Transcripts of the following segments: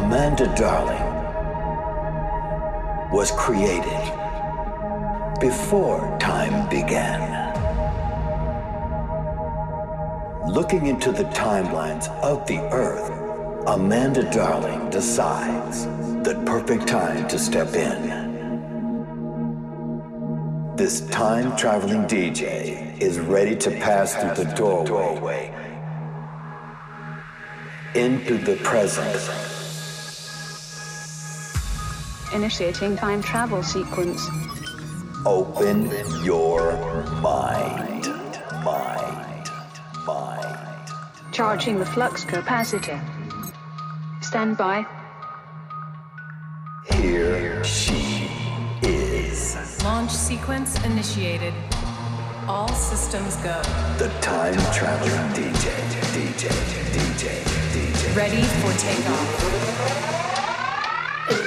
Amanda Darling was created before time began. Looking into the timelines of the Earth, Amanda Darling decides the perfect time to step in. This time traveling DJ is ready to pass through the doorway into the present. Initiating time travel sequence. Open your mind. Mind. Mind. Charging the flux capacitor. Stand by. Here she is. Launch sequence initiated. All systems go. The time traveling DJ. DJ. DJ. DJ. Ready for takeoff.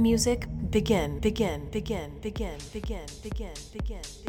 music begin, begin, begin, begin, begin, begin, begin, begin.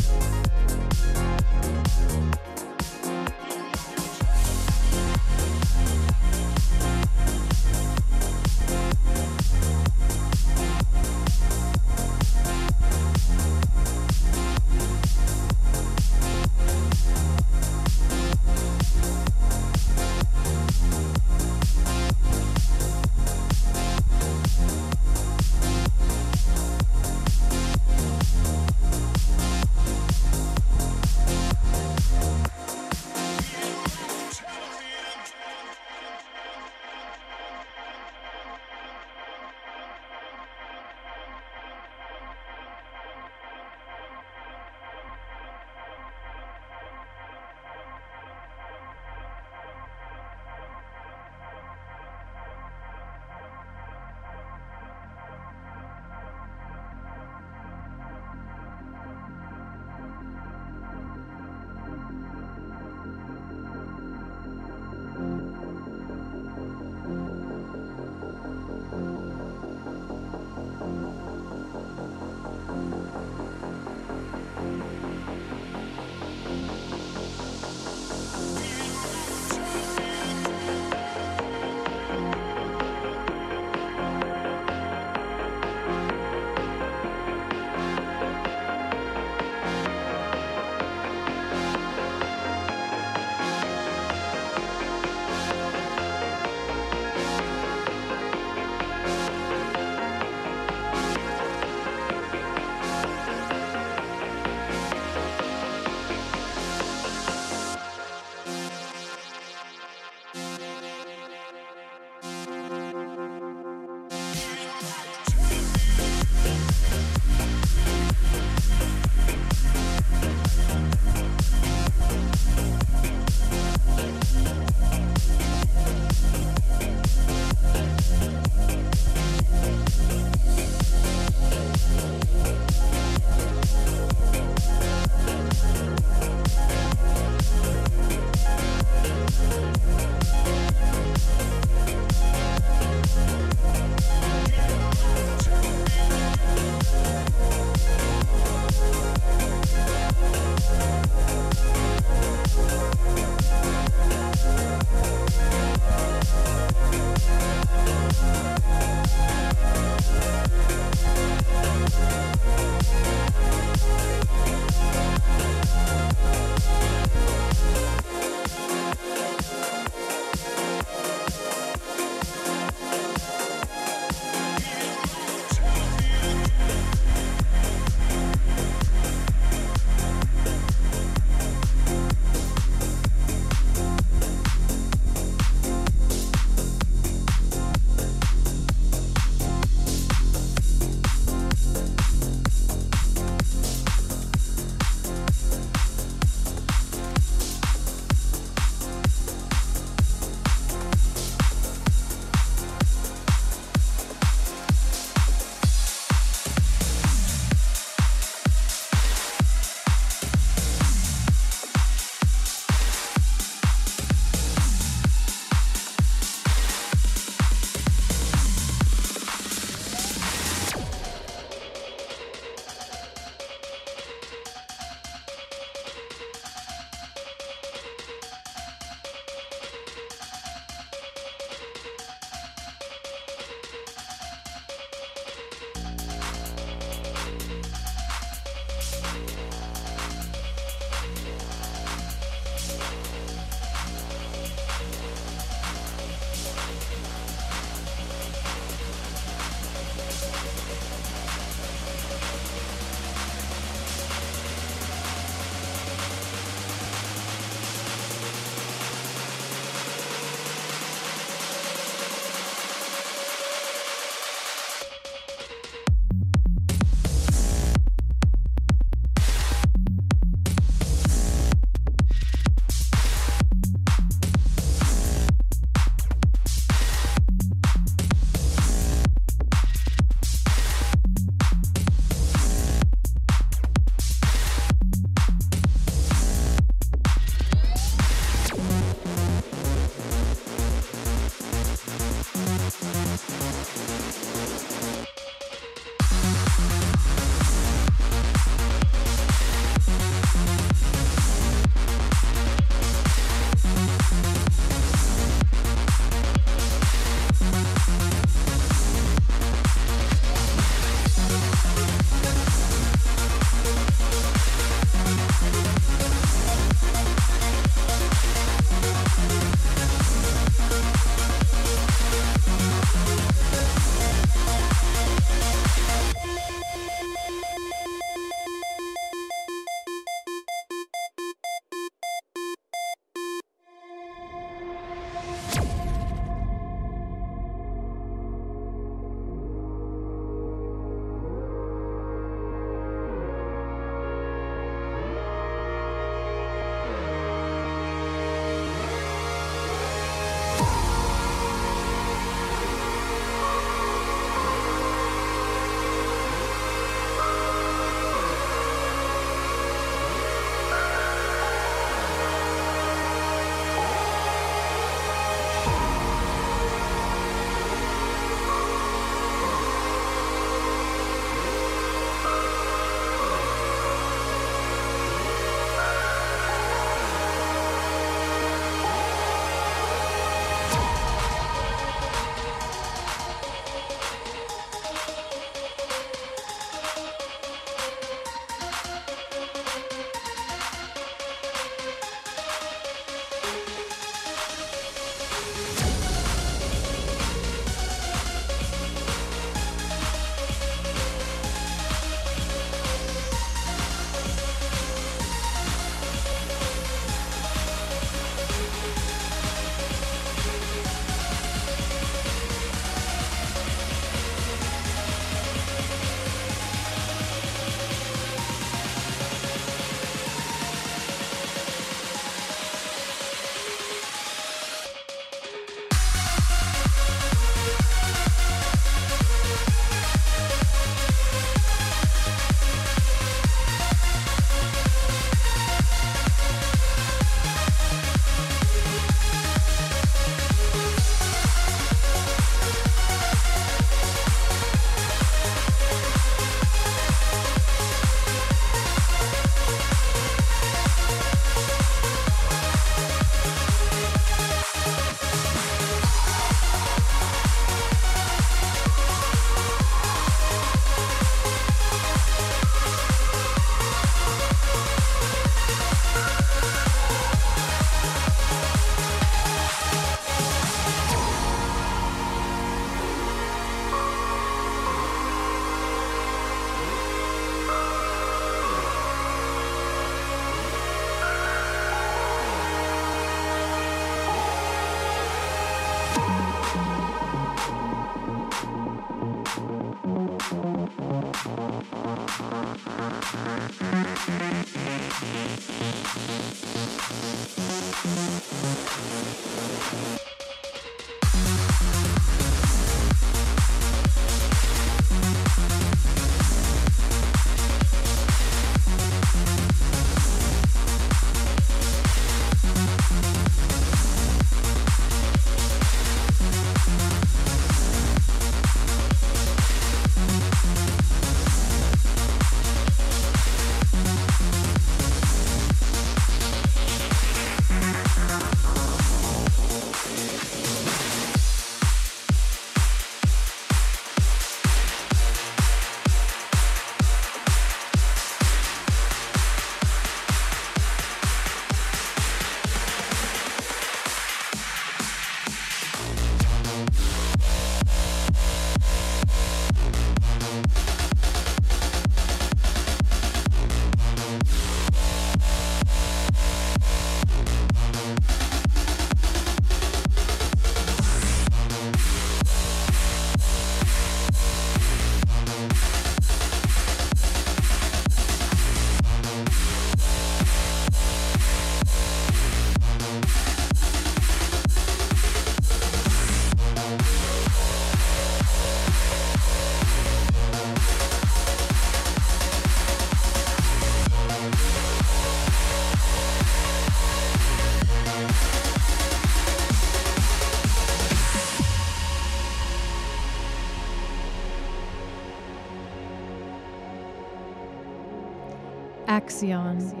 Axion.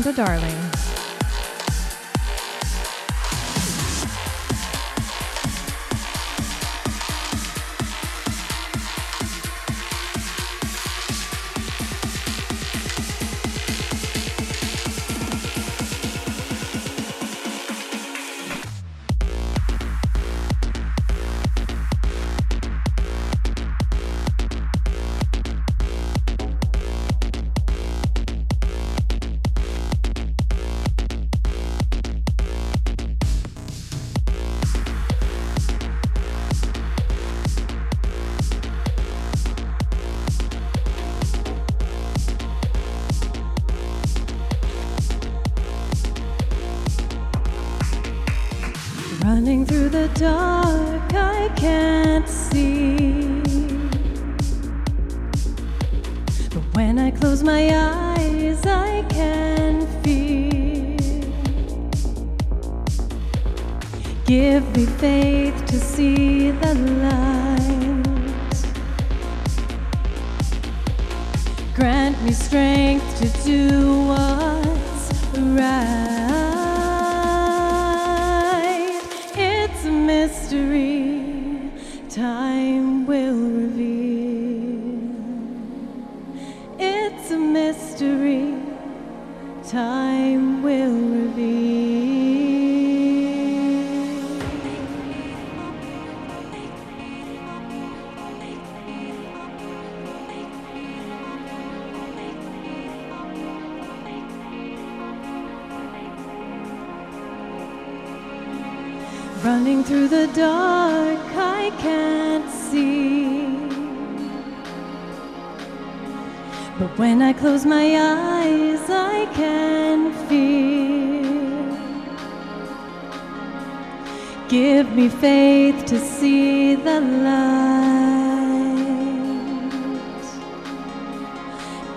Amanda Darling. Running through the dark, I can't see. But when I close my eyes, I can feel. Give me faith to see the light.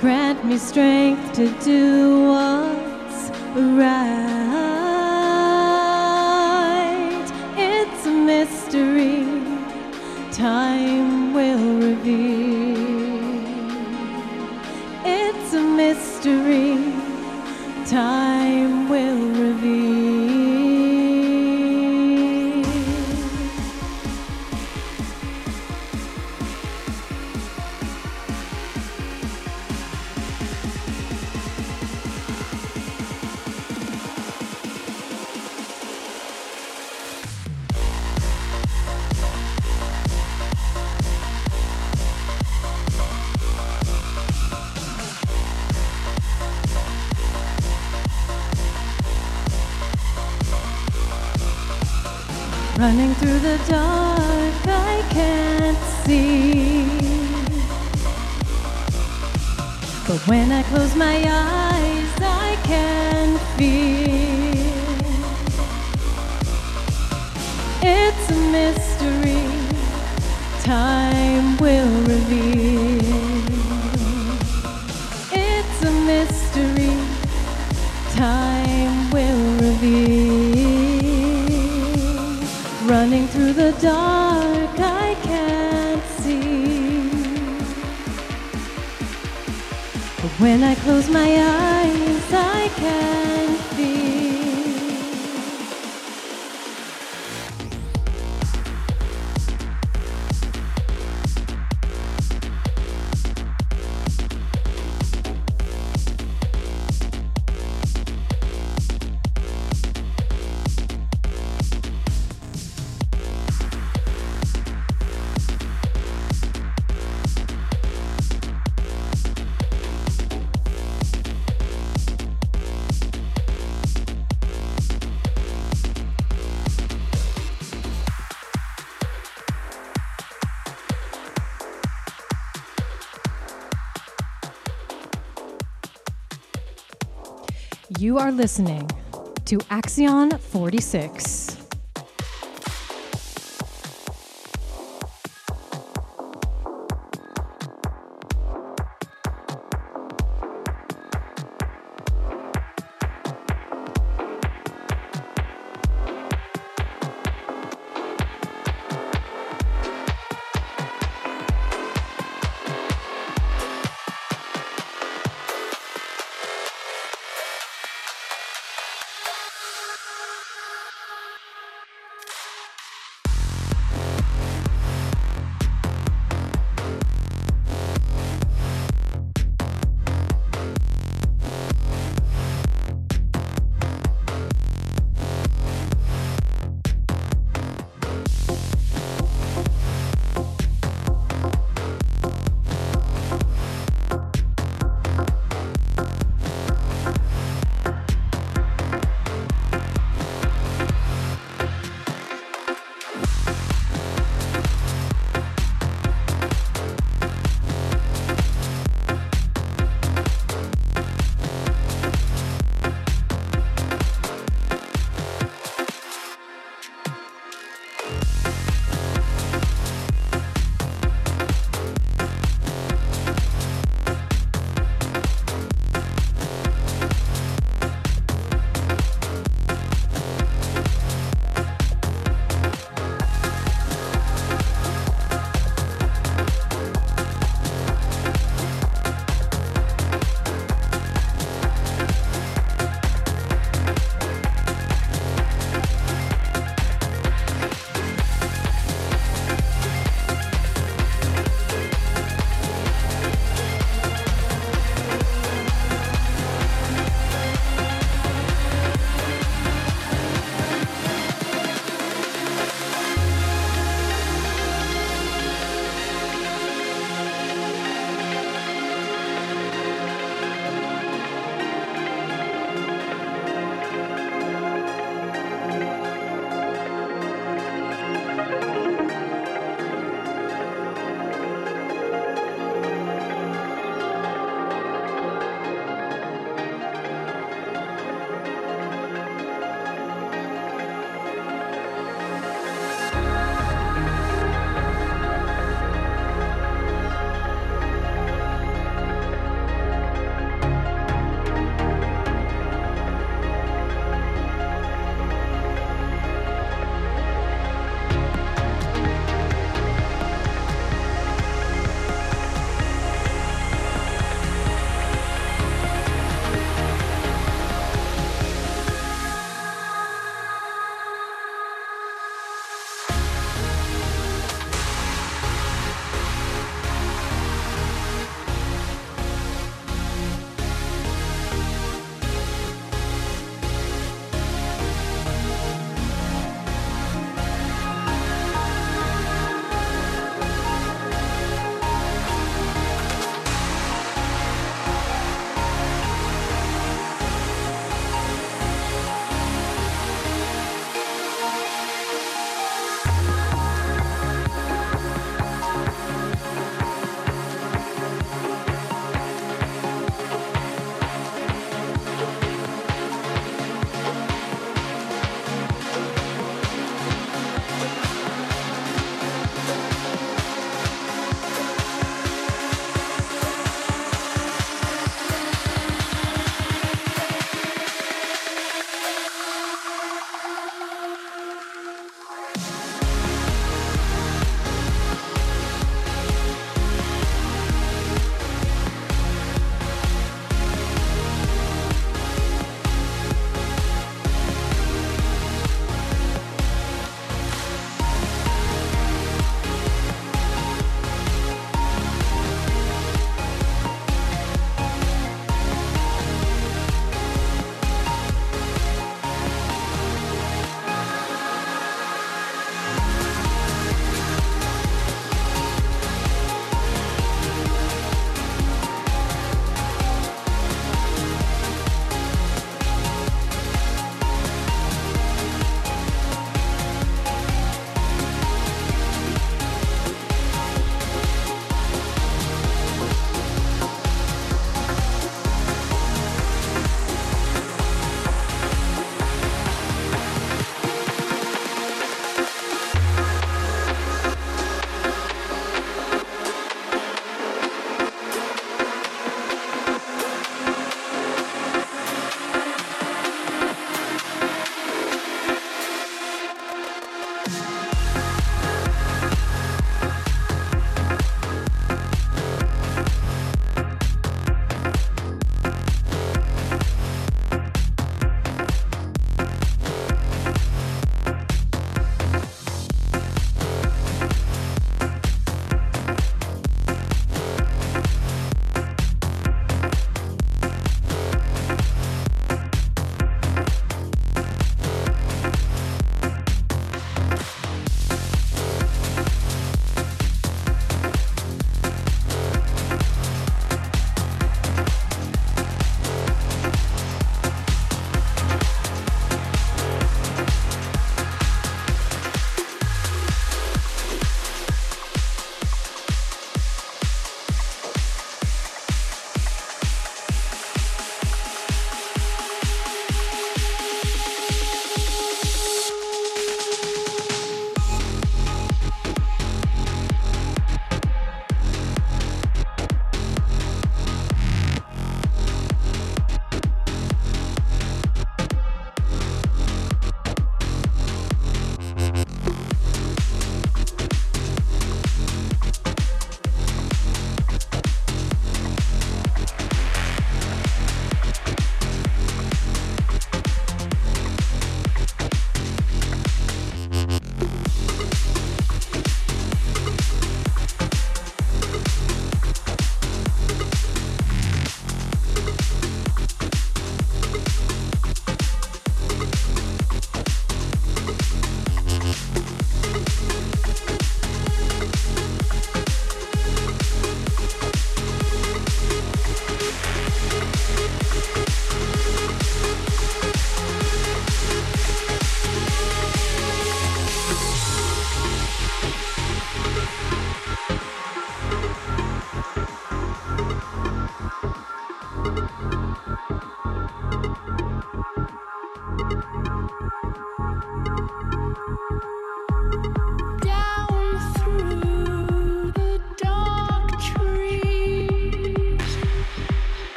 Grant me strength to do what's right. You are listening to Axion 46.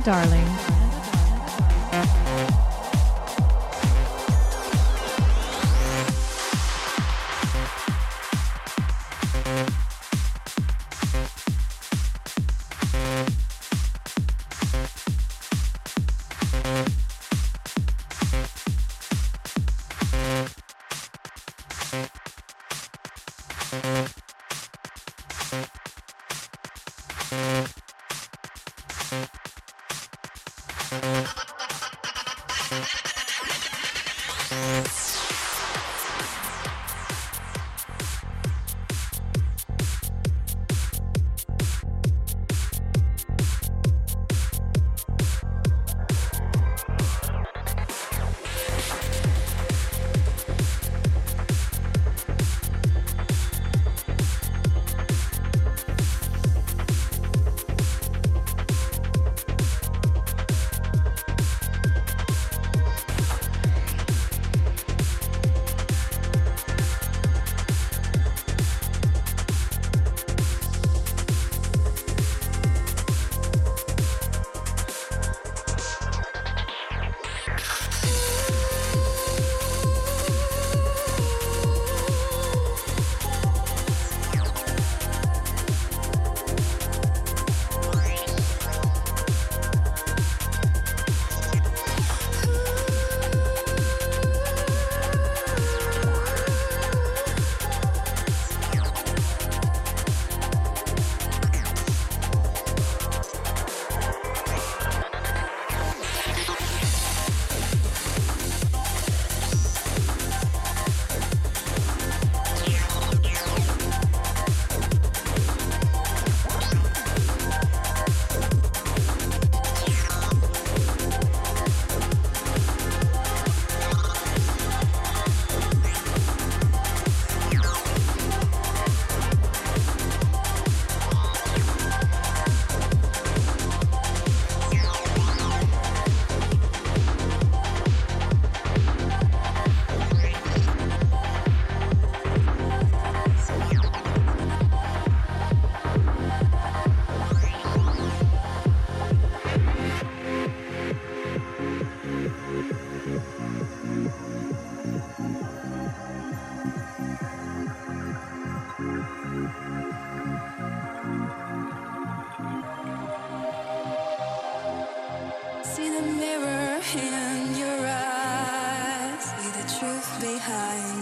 Darling. Mirror in your eyes. See the truth behind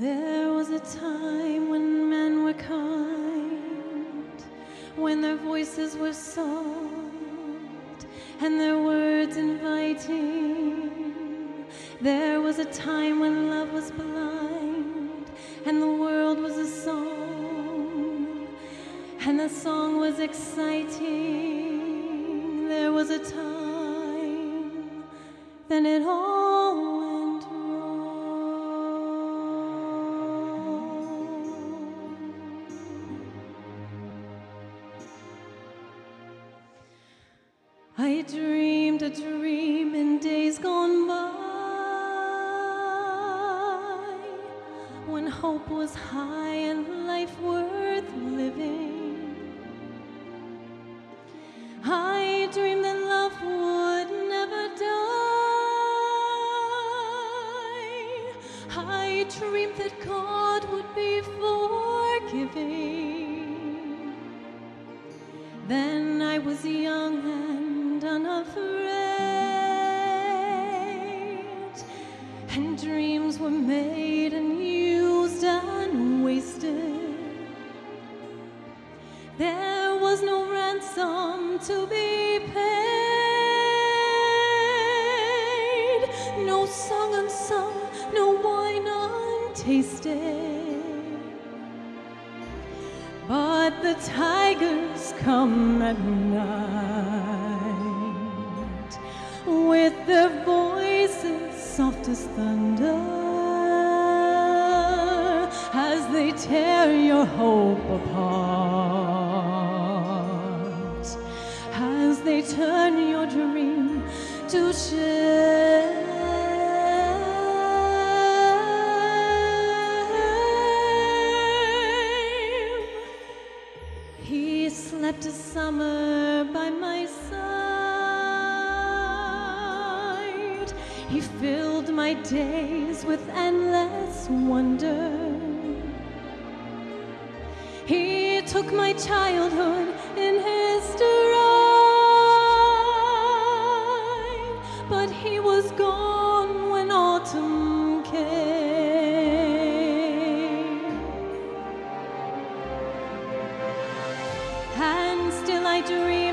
There was a time when men were kind, when their voices were soft and their words inviting. There was a time when love was blind and the world was a song, and the song was exciting. There was a time, then it all my dream.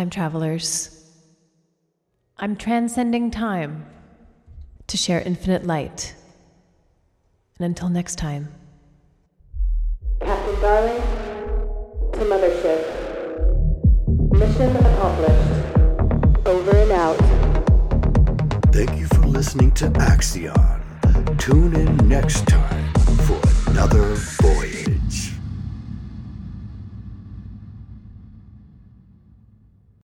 time travelers. I'm transcending time to share infinite light. And until next time.